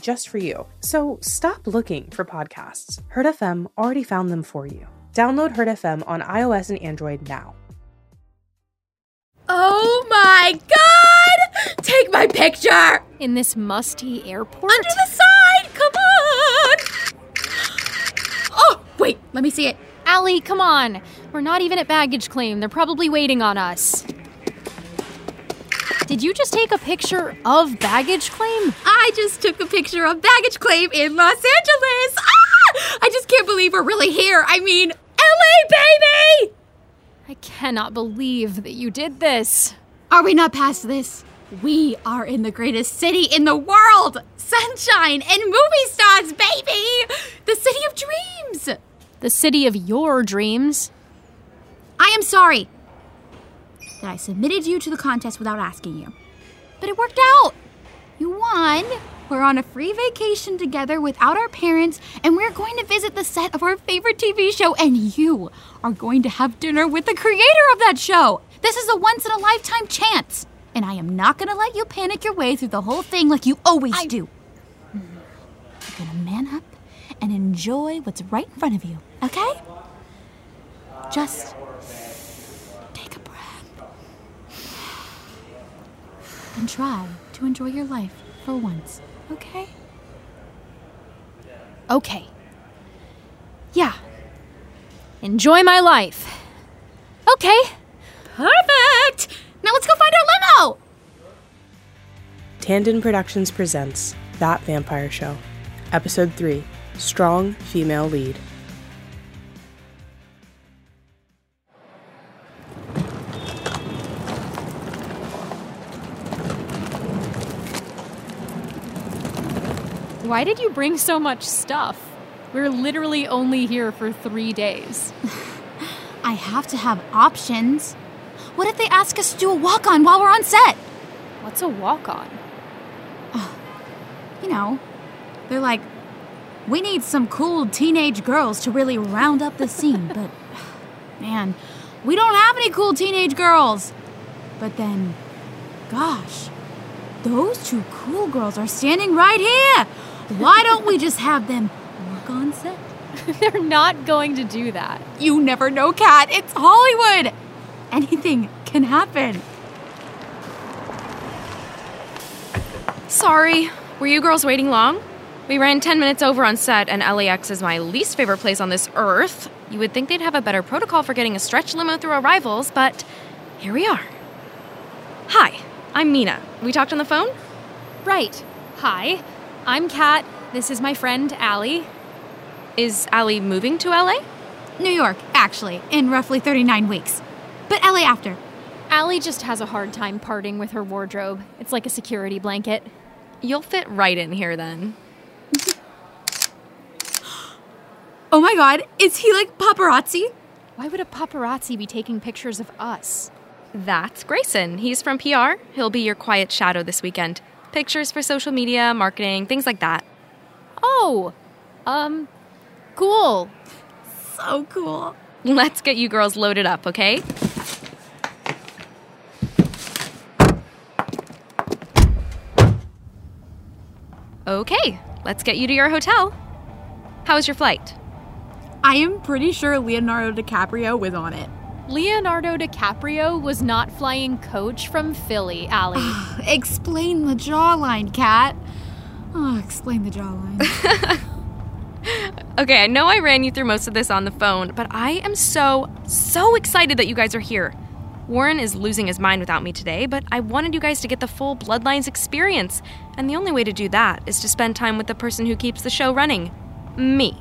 just for you. So stop looking for podcasts. Heard FM already found them for you. Download Heard FM on iOS and Android now. Oh my god! Take my picture! In this musty airport? Under the side! Come on! Oh, wait, let me see it. Allie, come on. We're not even at baggage claim. They're probably waiting on us. Did you just take a picture of baggage claim? I just took a picture of baggage claim in Los Angeles. Ah! I just can't believe we're really here. I mean, LA, baby! I cannot believe that you did this. Are we not past this? We are in the greatest city in the world! Sunshine and movie stars, baby! The city of dreams! The city of your dreams. I am sorry that I submitted you to the contest without asking you. But it worked out! You won! We're on a free vacation together without our parents, and we're going to visit the set of our favorite TV show, and you are going to have dinner with the creator of that show! This is a once in a lifetime chance! And I am not gonna let you panic your way through the whole thing like you always I... do. You're gonna man up and enjoy what's right in front of you, okay? Just take a breath and try to enjoy your life for once, okay? Okay. Yeah. Enjoy my life. Okay. Perfect! Now let's go find our limo! Tandon Productions presents That Vampire Show, Episode 3 Strong Female Lead. Why did you bring so much stuff? We're literally only here for three days. I have to have options. What if they ask us to do a walk on while we're on set? What's a walk on? Uh, you know, they're like, we need some cool teenage girls to really round up the scene, but man, we don't have any cool teenage girls. But then, gosh, those two cool girls are standing right here. Why don't we just have them work on set? They're not going to do that. You never know, Kat. It's Hollywood. Anything can happen. Sorry. Were you girls waiting long? We ran 10 minutes over on set, and LAX is my least favorite place on this earth. You would think they'd have a better protocol for getting a stretch limo through arrivals, but here we are. Hi, I'm Mina. We talked on the phone? Right. Hi, I'm Kat. This is my friend Allie. Is Allie moving to LA? New York, actually, in roughly 39 weeks. But LA after. Allie just has a hard time parting with her wardrobe. It's like a security blanket. You'll fit right in here then. oh my god, is he like paparazzi? Why would a paparazzi be taking pictures of us? That's Grayson. He's from PR. He'll be your quiet shadow this weekend. Pictures for social media, marketing, things like that. Oh, um, cool. So cool. Let's get you girls loaded up, okay? Okay, let's get you to your hotel. How was your flight? I am pretty sure Leonardo DiCaprio was on it. Leonardo DiCaprio was not flying coach from Philly, Allie. Ah, explain the jawline, Kat. Oh, ah, explain the jawline. okay, I know I ran you through most of this on the phone, but I am so, so excited that you guys are here. Warren is losing his mind without me today, but I wanted you guys to get the full Bloodlines experience, and the only way to do that is to spend time with the person who keeps the show running me.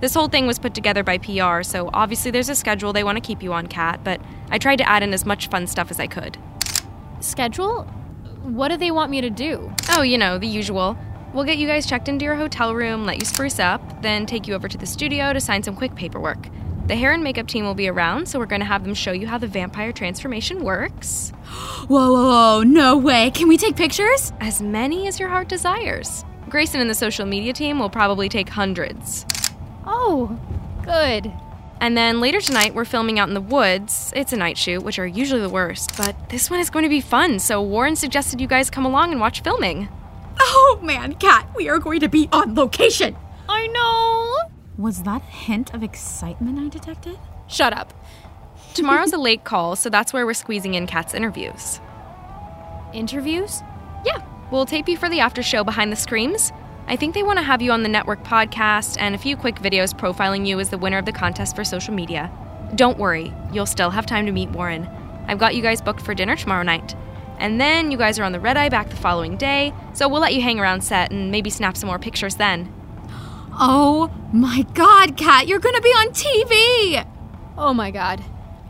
This whole thing was put together by PR, so obviously there's a schedule they want to keep you on, Kat, but I tried to add in as much fun stuff as I could. Schedule? What do they want me to do? Oh, you know, the usual. We'll get you guys checked into your hotel room, let you spruce up, then take you over to the studio to sign some quick paperwork. The hair and makeup team will be around, so we're going to have them show you how the vampire transformation works. Whoa, whoa, whoa, no way. Can we take pictures? As many as your heart desires. Grayson and the social media team will probably take hundreds. Oh, good. And then later tonight, we're filming out in the woods. It's a night shoot, which are usually the worst, but this one is going to be fun, so Warren suggested you guys come along and watch filming. Oh man, Kat, we are going to be on location. I know. Was that a hint of excitement I detected? Shut up. Tomorrow's a late call, so that's where we're squeezing in Kat's interviews. Interviews? Yeah, we'll tape you for the after show behind the screams. I think they want to have you on the network podcast and a few quick videos profiling you as the winner of the contest for social media. Don't worry, you'll still have time to meet Warren. I've got you guys booked for dinner tomorrow night. And then you guys are on the red eye back the following day, so we'll let you hang around set and maybe snap some more pictures then. Oh my god, Kat, you're gonna be on TV! Oh my god.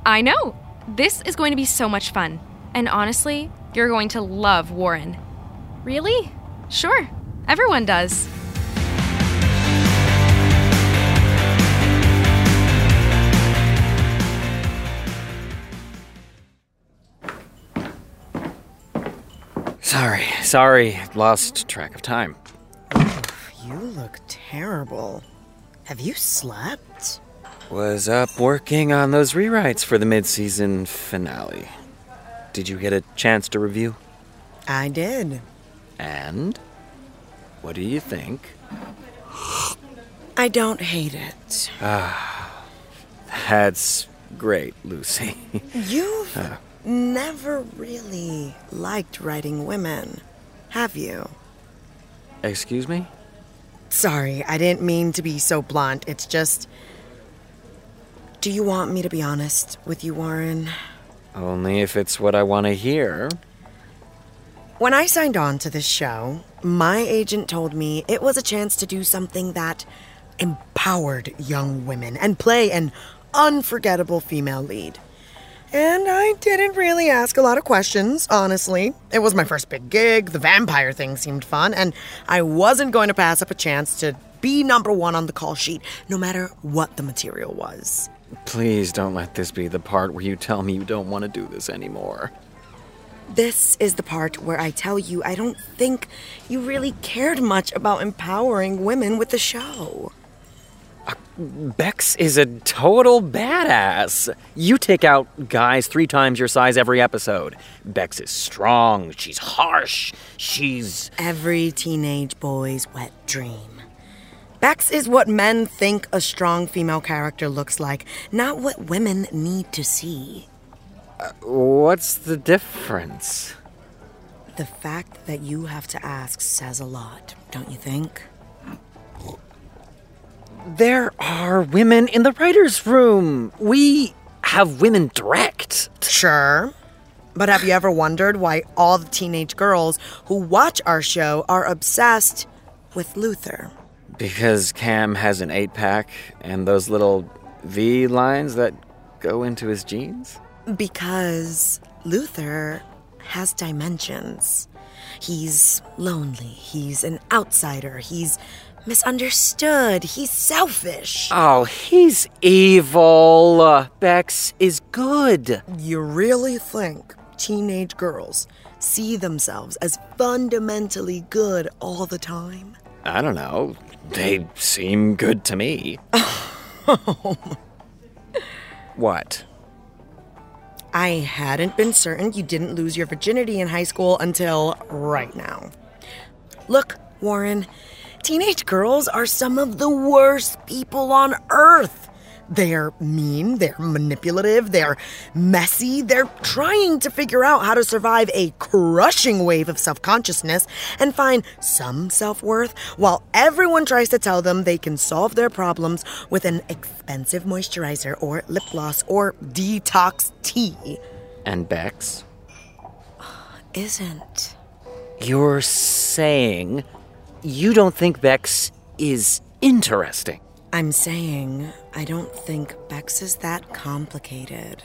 I know! This is going to be so much fun. And honestly, you're going to love Warren. Really? Sure, everyone does. Sorry, sorry, lost track of time. You look terrible. Have you slept? Was up working on those rewrites for the mid season finale. Did you get a chance to review? I did. And? What do you think? I don't hate it. Ah, That's great, Lucy. You've never really liked writing women, have you? Excuse me? Sorry, I didn't mean to be so blunt. It's just. Do you want me to be honest with you, Warren? Only if it's what I want to hear. When I signed on to this show, my agent told me it was a chance to do something that empowered young women and play an unforgettable female lead. And I didn't really ask a lot of questions, honestly. It was my first big gig, the vampire thing seemed fun, and I wasn't going to pass up a chance to be number one on the call sheet, no matter what the material was. Please don't let this be the part where you tell me you don't want to do this anymore. This is the part where I tell you I don't think you really cared much about empowering women with the show. Uh, Bex is a total badass. You take out guys three times your size every episode. Bex is strong, she's harsh, she's. Every teenage boy's wet dream. Bex is what men think a strong female character looks like, not what women need to see. What's the difference? The fact that you have to ask says a lot, don't you think? There are women in the writer's room. We have women direct. Sure. But have you ever wondered why all the teenage girls who watch our show are obsessed with Luther? Because Cam has an eight pack and those little V lines that go into his jeans? Because Luther has dimensions. He's lonely, he's an outsider, he's misunderstood, he's selfish. Oh, he's evil. Bex is good. You really think teenage girls see themselves as fundamentally good all the time? I don't know. They seem good to me. Oh what? I hadn't been certain you didn't lose your virginity in high school until right now. Look, Warren, teenage girls are some of the worst people on earth. They're mean, they're manipulative, they're messy, they're trying to figure out how to survive a crushing wave of self consciousness and find some self worth while everyone tries to tell them they can solve their problems with an expensive moisturizer or lip gloss or detox tea. And Bex? Isn't. You're saying you don't think Bex is interesting. I'm saying I don't think Bex is that complicated.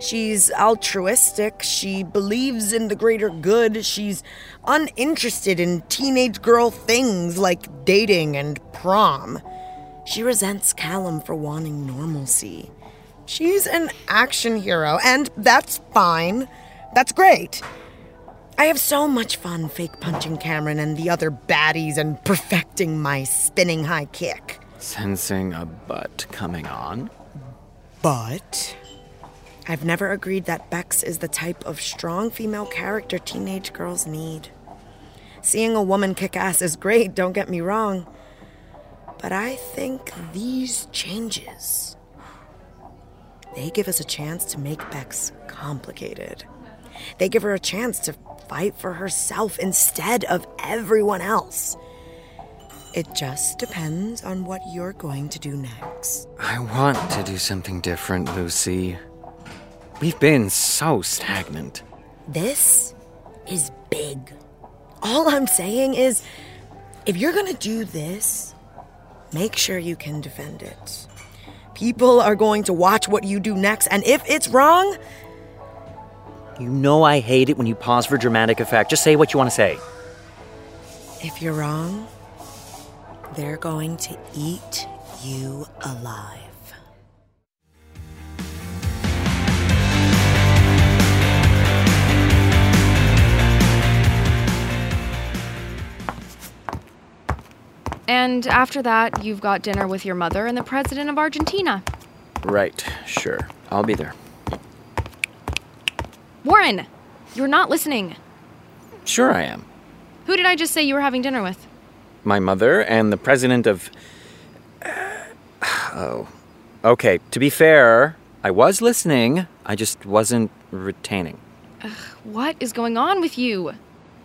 She's altruistic. She believes in the greater good. She's uninterested in teenage girl things like dating and prom. She resents Callum for wanting normalcy. She's an action hero, and that's fine. That's great. I have so much fun fake punching Cameron and the other baddies and perfecting my spinning high kick. Sensing a butt coming on. But I've never agreed that Bex is the type of strong female character teenage girls need. Seeing a woman kick ass is great, don't get me wrong. But I think these changes they give us a chance to make Bex complicated. They give her a chance to fight for herself instead of everyone else. It just depends on what you're going to do next. I want to do something different, Lucy. We've been so stagnant. This is big. All I'm saying is if you're gonna do this, make sure you can defend it. People are going to watch what you do next, and if it's wrong, You know I hate it when you pause for dramatic effect. Just say what you want to say. if you're wrong, they're going to eat you alive. And after that, you've got dinner with your mother and the president of Argentina. Right, sure. I'll be there. Warren, you're not listening. Sure, I am. Who did I just say you were having dinner with? My mother and the president of. Uh, oh. Okay, to be fair, I was listening. I just wasn't retaining. What is going on with you?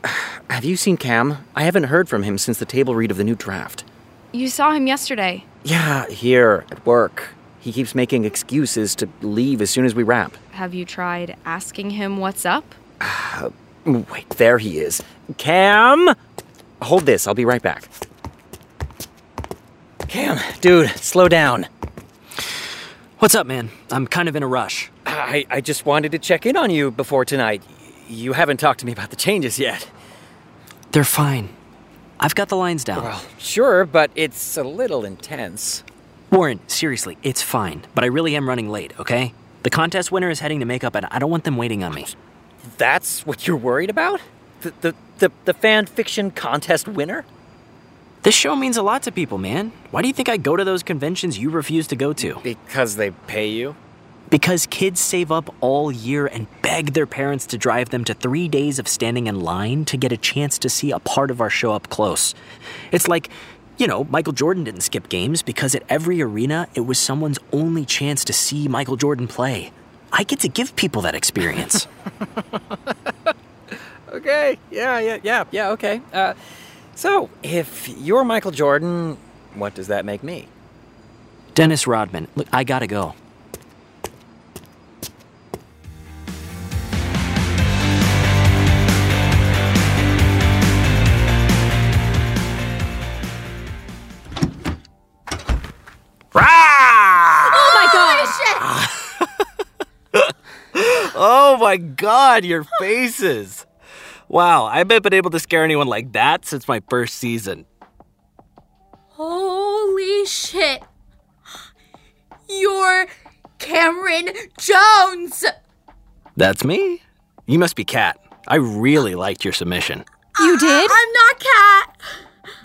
Have you seen Cam? I haven't heard from him since the table read of the new draft. You saw him yesterday. Yeah, here, at work. He keeps making excuses to leave as soon as we wrap. Have you tried asking him what's up? Wait, there he is. Cam! Hold this, I'll be right back. Cam, dude, slow down. What's up, man? I'm kind of in a rush. I, I just wanted to check in on you before tonight. You haven't talked to me about the changes yet. They're fine. I've got the lines down. Well, sure, but it's a little intense. Warren, seriously, it's fine, but I really am running late, okay? The contest winner is heading to makeup, and I don't want them waiting on me. That's what you're worried about? The, the, the, the fan fiction contest winner? This show means a lot to people, man. Why do you think I go to those conventions you refuse to go to? Because they pay you? Because kids save up all year and beg their parents to drive them to three days of standing in line to get a chance to see a part of our show up close. It's like, you know, Michael Jordan didn't skip games because at every arena, it was someone's only chance to see Michael Jordan play. I get to give people that experience. Okay, yeah, yeah, yeah, yeah, okay. Uh, so, if you're Michael Jordan, what does that make me? Dennis Rodman, look, I gotta go. Oh my god! Oh my god, your faces! Wow, I haven't been able to scare anyone like that since my first season. Holy shit! You're Cameron Jones! That's me? You must be Kat. I really liked your submission. You did? I'm not Kat!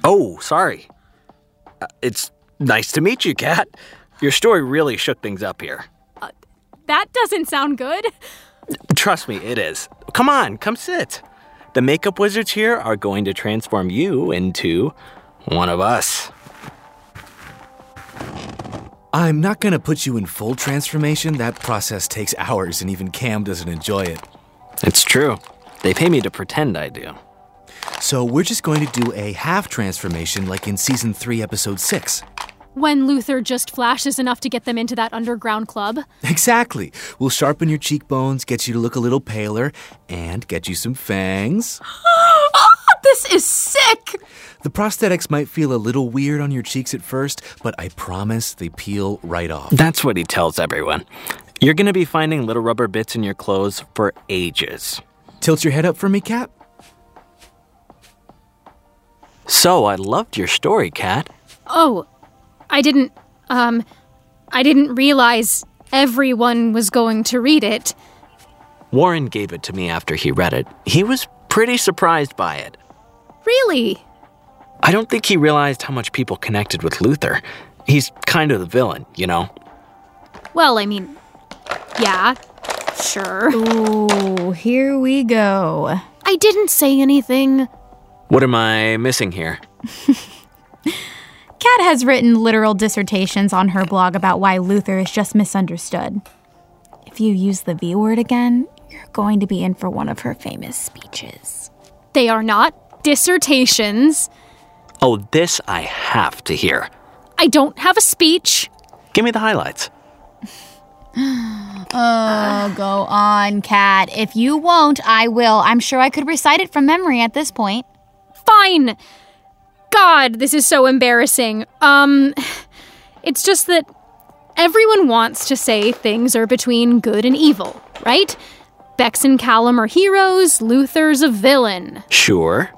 Oh, sorry. Uh, it's nice to meet you, Kat. Your story really shook things up here. That doesn't sound good. Trust me, it is. Come on, come sit. The makeup wizards here are going to transform you into one of us. I'm not gonna put you in full transformation. That process takes hours, and even Cam doesn't enjoy it. It's true. They pay me to pretend I do. So we're just going to do a half transformation like in season 3, episode 6. When Luther just flashes enough to get them into that underground club. Exactly. We'll sharpen your cheekbones, get you to look a little paler, and get you some fangs. Ah, this is sick! The prosthetics might feel a little weird on your cheeks at first, but I promise they peel right off. That's what he tells everyone. You're gonna be finding little rubber bits in your clothes for ages. Tilt your head up for me, Kat. So, I loved your story, Kat. Oh, I didn't, um, I didn't realize everyone was going to read it. Warren gave it to me after he read it. He was pretty surprised by it. Really? I don't think he realized how much people connected with Luther. He's kind of the villain, you know? Well, I mean, yeah, sure. Ooh, here we go. I didn't say anything. What am I missing here? Kat has written literal dissertations on her blog about why Luther is just misunderstood. If you use the V word again, you're going to be in for one of her famous speeches. They are not dissertations. Oh, this I have to hear. I don't have a speech. Give me the highlights. Oh, go on, Kat. If you won't, I will. I'm sure I could recite it from memory at this point. Fine. God, this is so embarrassing. Um, it's just that everyone wants to say things are between good and evil, right? Bex and Callum are heroes, Luther's a villain. Sure.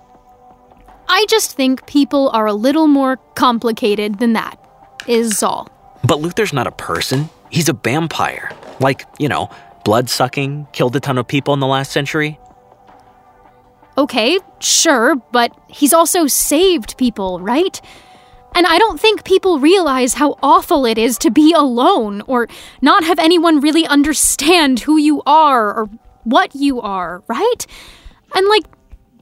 I just think people are a little more complicated than that, is all. But Luther's not a person. He's a vampire. Like, you know, blood sucking, killed a ton of people in the last century. Okay, sure, but he's also saved people, right? And I don't think people realize how awful it is to be alone or not have anyone really understand who you are or what you are, right? And like,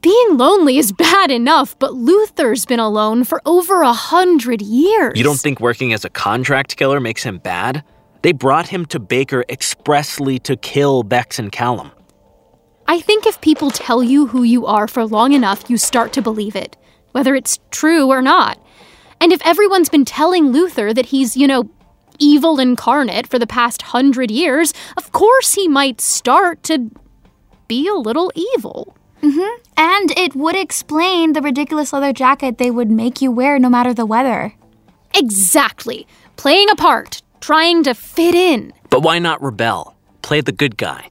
being lonely is bad enough, but Luther's been alone for over a hundred years. You don't think working as a contract killer makes him bad? They brought him to Baker expressly to kill Bex and Callum. I think if people tell you who you are for long enough, you start to believe it, whether it's true or not. And if everyone's been telling Luther that he's, you know, evil incarnate for the past hundred years, of course he might start to be a little evil. Mm-hmm. And it would explain the ridiculous leather jacket they would make you wear no matter the weather. Exactly. Playing a part, trying to fit in. But why not rebel? Play the good guy.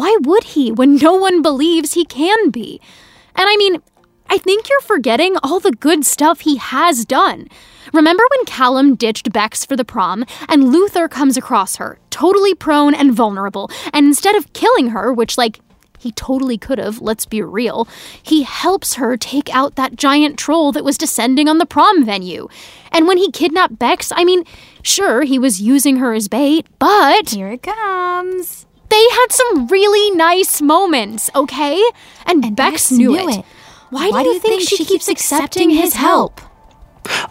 Why would he when no one believes he can be? And I mean, I think you're forgetting all the good stuff he has done. Remember when Callum ditched Bex for the prom and Luther comes across her, totally prone and vulnerable, and instead of killing her, which, like, he totally could have, let's be real, he helps her take out that giant troll that was descending on the prom venue. And when he kidnapped Bex, I mean, sure, he was using her as bait, but Here it comes. They had some really nice moments, okay? And, And Bex, Bex knew, knew it. it. Why, do you think, she, keeps accepting his help?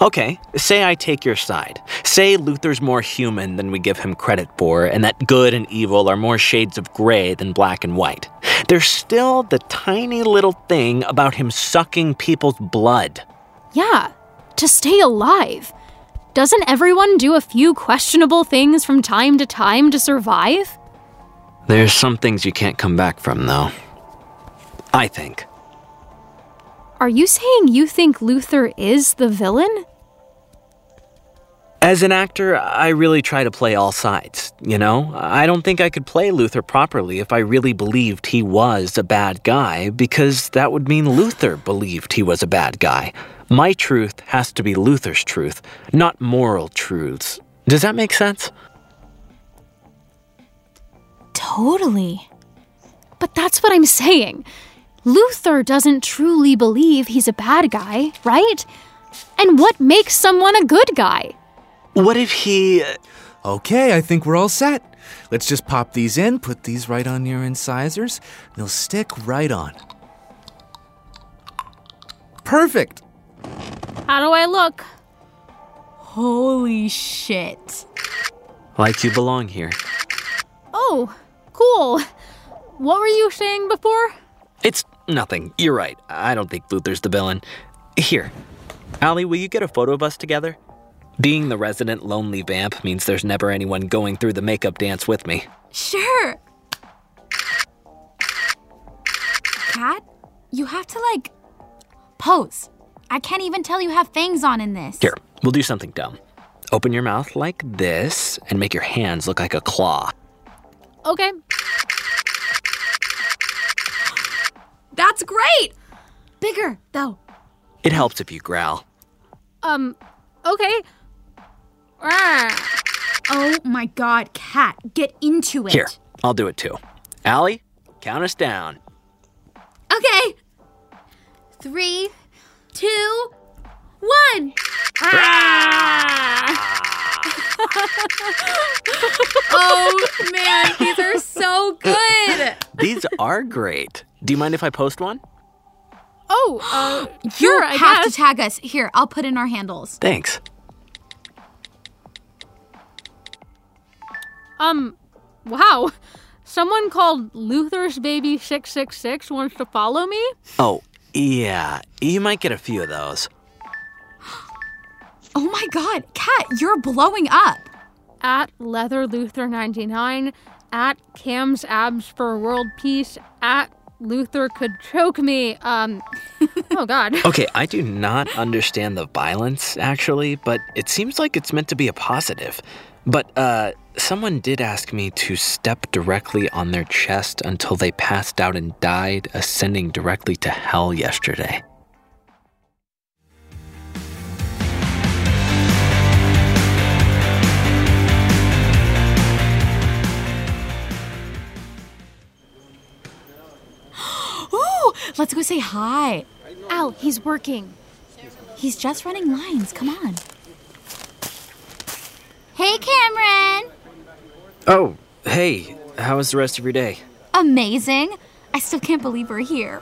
Okay, say I take your side. Say Luther's more human than we give him credit for, and that good and evil are more shades of gray than black and white. There's still the tiny little thing about him sucking people's blood. Yeah, to stay alive. Doesn't everyone do a few questionable things from time to time to survive? There's some things you can't come back from, though. I think. Are you saying you think Luther is the villain? As an actor, I really try to play all sides, you know? I don't think I could play Luther properly if I really believed he was a bad guy, because that would mean Luther believed he was a bad guy. My truth has to be Luther's truth, not moral truths. Does that make sense? Totally. But that's what I'm saying. Luther doesn't truly believe he's a bad guy, right? And what makes someone a good guy? What if he. Uh, okay, I think we're all set. Let's just pop these in, put these right on your incisors. They'll stick right on. Perfect. How do I look? Holy shit. Like you belong here. Oh, cool. What were you saying before? It's nothing. You're right. I don't think Luther's the villain. Here. Allie, will you get a photo of us together? Being the resident lonely vamp means there's never anyone going through the makeup dance with me. Sure. Kat, you have to like pose. I can't even tell you have fangs on in this. Here, we'll do something dumb. Open your mouth like this and make your hands look like a claw. Okay. That's great! Bigger, though. It helps if you growl. Um, okay. Oh my god, Kat, get into it. Here, I'll do it too. Allie, count us down. Okay. Three, two, one. oh man, these are so good. These are great. Do you mind if I post one? Oh, uh, You sure, I have guess. to tag us. Here, I'll put in our handles. Thanks. Um, wow. Someone called Luther's Baby 666 wants to follow me? Oh, yeah, you might get a few of those. Oh my god, Kat, you're blowing up. At Leather Luther 99, at Cam's Abs for World Peace, at Luther could choke me. Um, oh god. Okay, I do not understand the violence, actually, but it seems like it's meant to be a positive. But, uh, someone did ask me to step directly on their chest until they passed out and died, ascending directly to hell yesterday. Let's go say hi. Al, he's working. He's just running lines. Come on. Hey, Cameron. Oh, hey, how was the rest of your day? Amazing. I still can't believe we're here.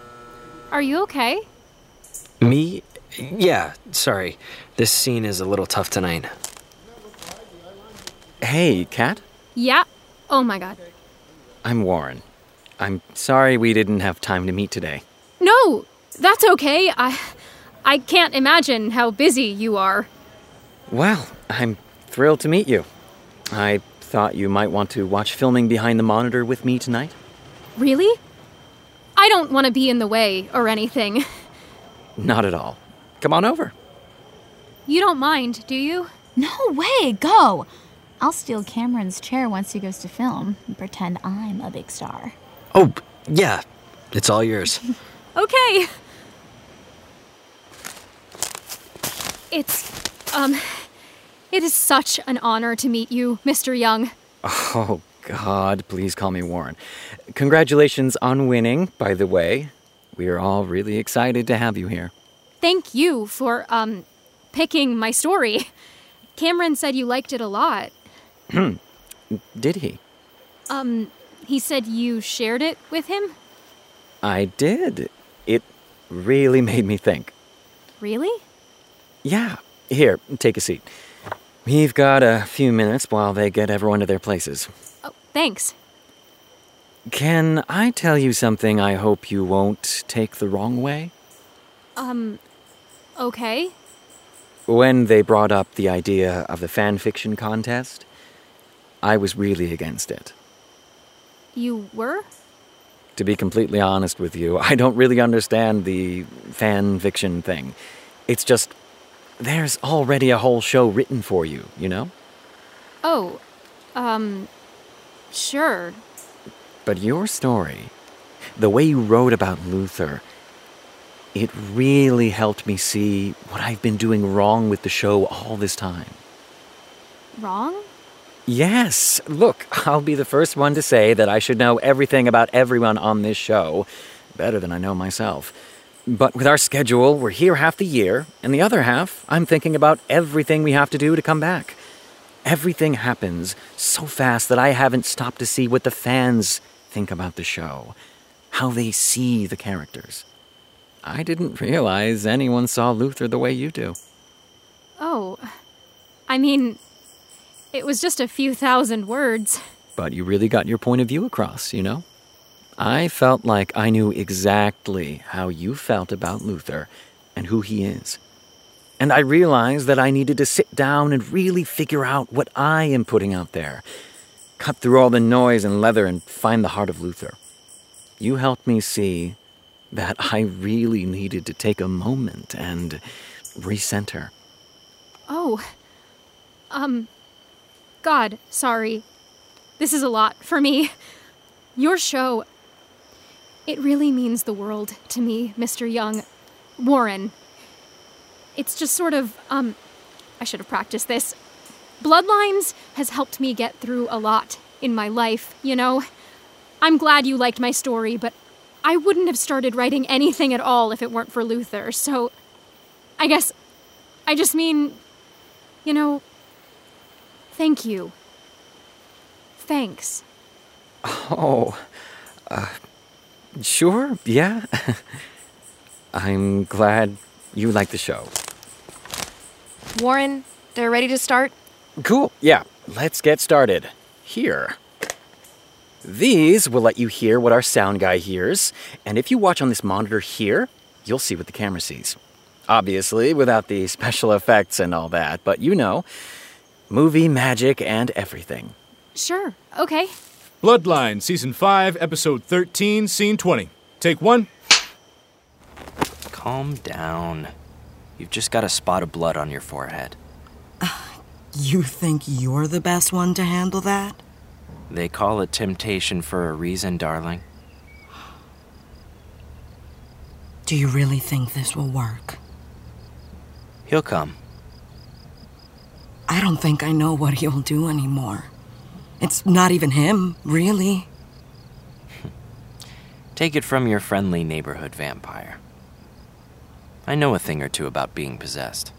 Are you okay? Me? Yeah, sorry. This scene is a little tough tonight. Hey, Kat. Yeah. Oh my god. I'm Warren. I'm sorry we didn't have time to meet today. No, that's okay. I I can't imagine how busy you are. Well, I'm thrilled to meet you. I thought you might want to watch filming behind the monitor with me tonight. Really? I don't want to be in the way or anything. Not at all. Come on over. You don't mind, do you? No way. Go. I'll steal Cameron's chair once he goes to film and pretend I'm a big star. Oh, yeah, it's all yours. Okay. It's um it is such an honor to meet you, Mr. Young. Oh, God, please call me Warren. Congratulations on winning, by the way. We are all really excited to have you here. Thank you for um picking my story. Cameron said you liked it a lot. Did he? Um he said you shared it with him? I did. Really made me think. Really? Yeah. Here, take a seat. We've got a few minutes while they get everyone to their places. Oh, thanks. Can I tell you something I hope you won't take the wrong way? Um okay. When they brought up the idea of the fan fiction contest, I was really against it. You were? To be completely honest with you, I don't really understand the fan fiction thing. It's just, there's already a whole show written for you, you know? Oh. Um sure. But your story, the way you wrote about Luther, it really helped me see what I've been doing wrong with the show all this time. Wrong? Yes, look, I'll be the first one to say that I should know everything about everyone on this show, better than I know myself. But with our schedule, we're here half the year, and the other half, I'm thinking about everything we have to do to come back. Everything happens so fast that I haven't stopped to see what the fans think about the show, how they see the characters. I didn't realize anyone saw Luther the way you do. Oh. I mean, it was just a few thousand words. But you really got your point of view across, you know? I felt like I knew exactly how you felt about Luther and who he is. And I realized that I needed to sit down and really figure out what I am putting out there. Cut through all the noise and leather and find the heart of Luther. You helped me see that I really needed to take a moment and recenter. Oh. Um, God, sorry. This is a lot for me. Your show, it really means the world to me, Mr. Young. Warren. It's just sort of, um, I should have practiced this. Bloodlines has helped me get through a lot in my life, you know? I'm glad you liked my story, but I wouldn't have started writing anything at all if it weren't for Luther, so I guess I just mean, you know, thank you. Thanks. Oh, uh, sure, yeah. I'm glad you like the show. Warren, they're ready to start? Cool, yeah, let's get started. Here. These will let you hear what our sound guy hears, and if you watch on this monitor here, you'll see what the camera sees. Obviously, without the special effects and all that, but you know, movie magic and everything. Sure, okay. Bloodline, Season 5, Episode 13, Scene 20. Take one. Calm down. You've just got a spot of blood on your forehead. You think you're the best one to handle that? They call it temptation for a reason, darling. Do you really think this will work? He'll come. I don't think I know what he'll do anymore. It's not even him, really. Take it from your friendly neighborhood vampire. I know a thing or two about being possessed.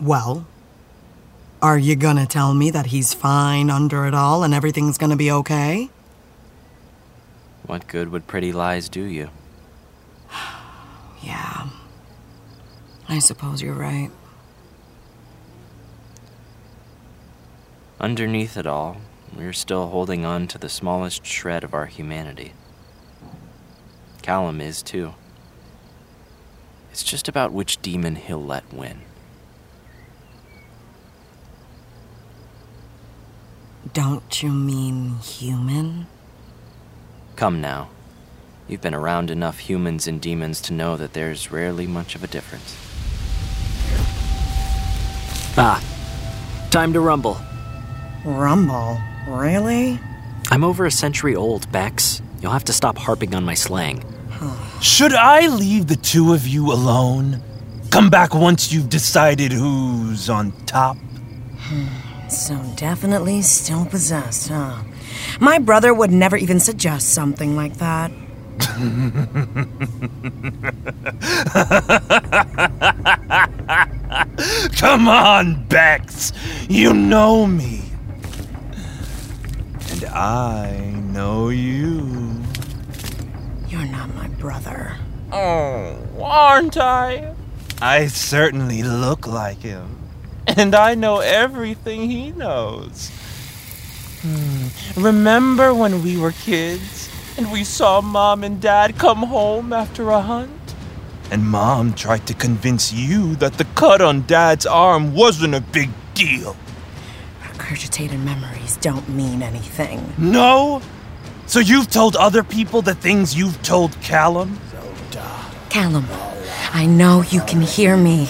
Well, are you gonna tell me that he's fine under it all and everything's gonna be okay? What good would pretty lies do you? Yeah. I suppose you're right. Underneath it all, we're still holding on to the smallest shred of our humanity. Callum is too. It's just about which demon he'll let win. Don't you mean human? Come now. You've been around enough humans and demons to know that there's rarely much of a difference. Ah, time to rumble. Rumble? Really? I'm over a century old, Bex. You'll have to stop harping on my slang. Should I leave the two of you alone? Come back once you've decided who's on top? So definitely still possessed, huh? My brother would never even suggest something like that. Come on, Bex. You know me. And I know you. You're not my brother. Oh, aren't I? I certainly look like him. And I know everything he knows. Hmm, Remember when we were kids and we saw mom and dad come home after a hunt? And mom tried to convince you that the cut on dad's arm wasn't a big deal. Regurgitated memories don't mean anything. No? So you've told other people the things you've told Callum? Callum, I know you can hear me.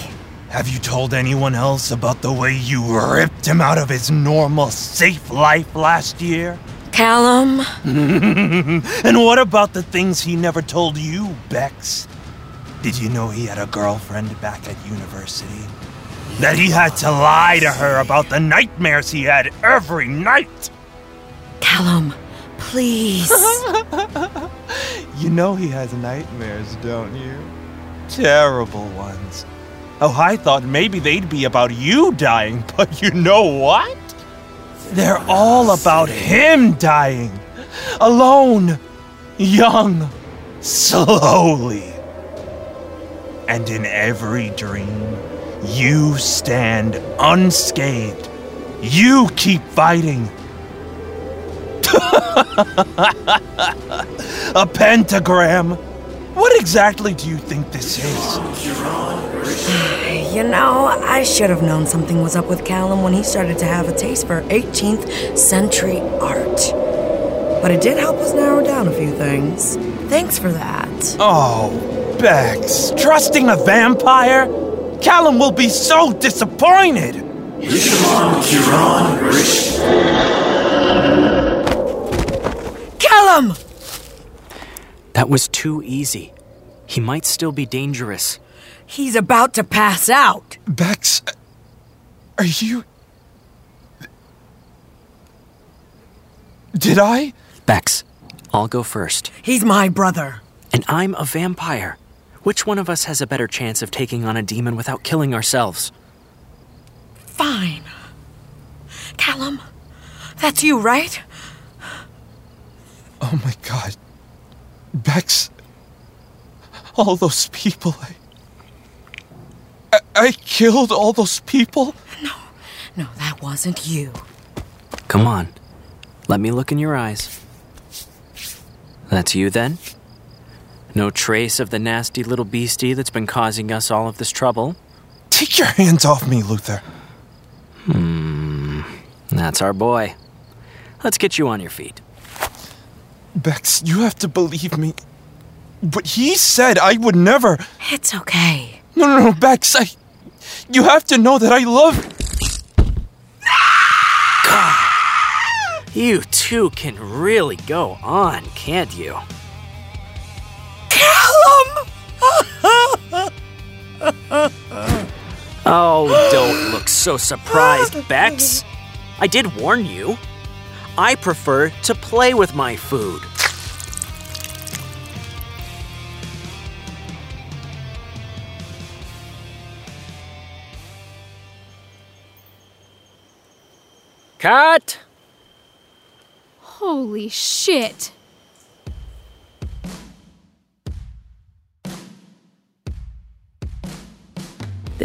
Have you told anyone else about the way you ripped him out of his normal, safe life last year? Callum? and what about the things he never told you, Bex? Did you know he had a girlfriend back at university? That he had to lie to her about the nightmares he had every night? Callum, please. You know he has nightmares, don't you? Terrible ones. Oh, I thought maybe they'd be about you dying, but you know what? They're all about him dying. Alone. Young. Slowly. And in every dream, you stand unscathed. You keep fighting. A pentagram. What exactly do you think this is? you know, I should have known something was up with Callum when he started to have a taste for 18th century art. But it did help us narrow down a few things. Thanks for that. Oh, Bex, trusting a vampire? Callum will be so disappointed. Callum! That was too easy. He might still be dangerous. He's about to pass out. Bex, are you. Did I? Bex, I'll go first. He's my brother. And I'm a vampire. Which one of us has a better chance of taking on a demon without killing ourselves? Fine. Callum, that's you, right? Oh my god. Bex. All those people. I. I, I killed all those people? No, no, that wasn't you. Come on. Let me look in your eyes. That's you then? No trace of the nasty little beastie that's been causing us all of this trouble? Take your hands off me, Luther. Hmm. That's our boy. Let's get you on your feet. Bex, you have to believe me. But he said I would never. It's okay. No, no, no, Bex, I. You have to know that I love. You two can really go on, can't you? So surprised, ah, Bex. I did warn you. I prefer to play with my food. Cut! Holy shit.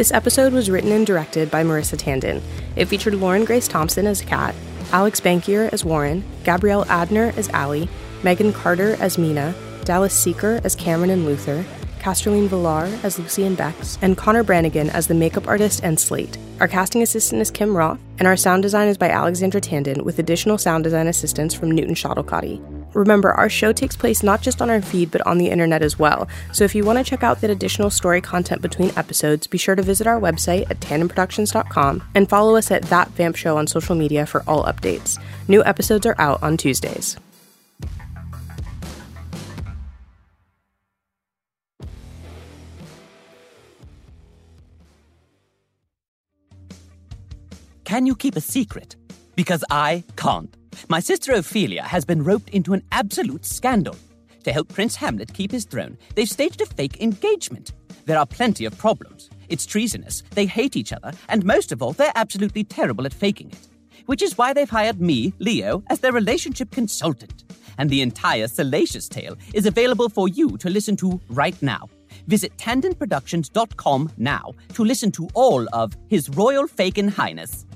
This episode was written and directed by Marissa Tandon. It featured Lauren Grace Thompson as Kat, Alex Bankier as Warren, Gabrielle Adner as Allie, Megan Carter as Mina, Dallas Seeker as Cameron and Luther, Casterline Villar as Lucy and Bex, and Connor Brannigan as the makeup artist and Slate. Our casting assistant is Kim Roth, and our sound design is by Alexandra Tandon, with additional sound design assistance from Newton Shuttlecotty. Remember, our show takes place not just on our feed, but on the internet as well. So if you want to check out that additional story content between episodes, be sure to visit our website at tandonproductions.com and follow us at That Vamp Show on social media for all updates. New episodes are out on Tuesdays. Can you keep a secret? Because I can't. My sister Ophelia has been roped into an absolute scandal. To help Prince Hamlet keep his throne, they've staged a fake engagement. There are plenty of problems. It's treasonous, they hate each other, and most of all, they're absolutely terrible at faking it. Which is why they've hired me, Leo, as their relationship consultant. And the entire salacious tale is available for you to listen to right now. Visit tandonproductions.com now to listen to all of His Royal Faken Highness.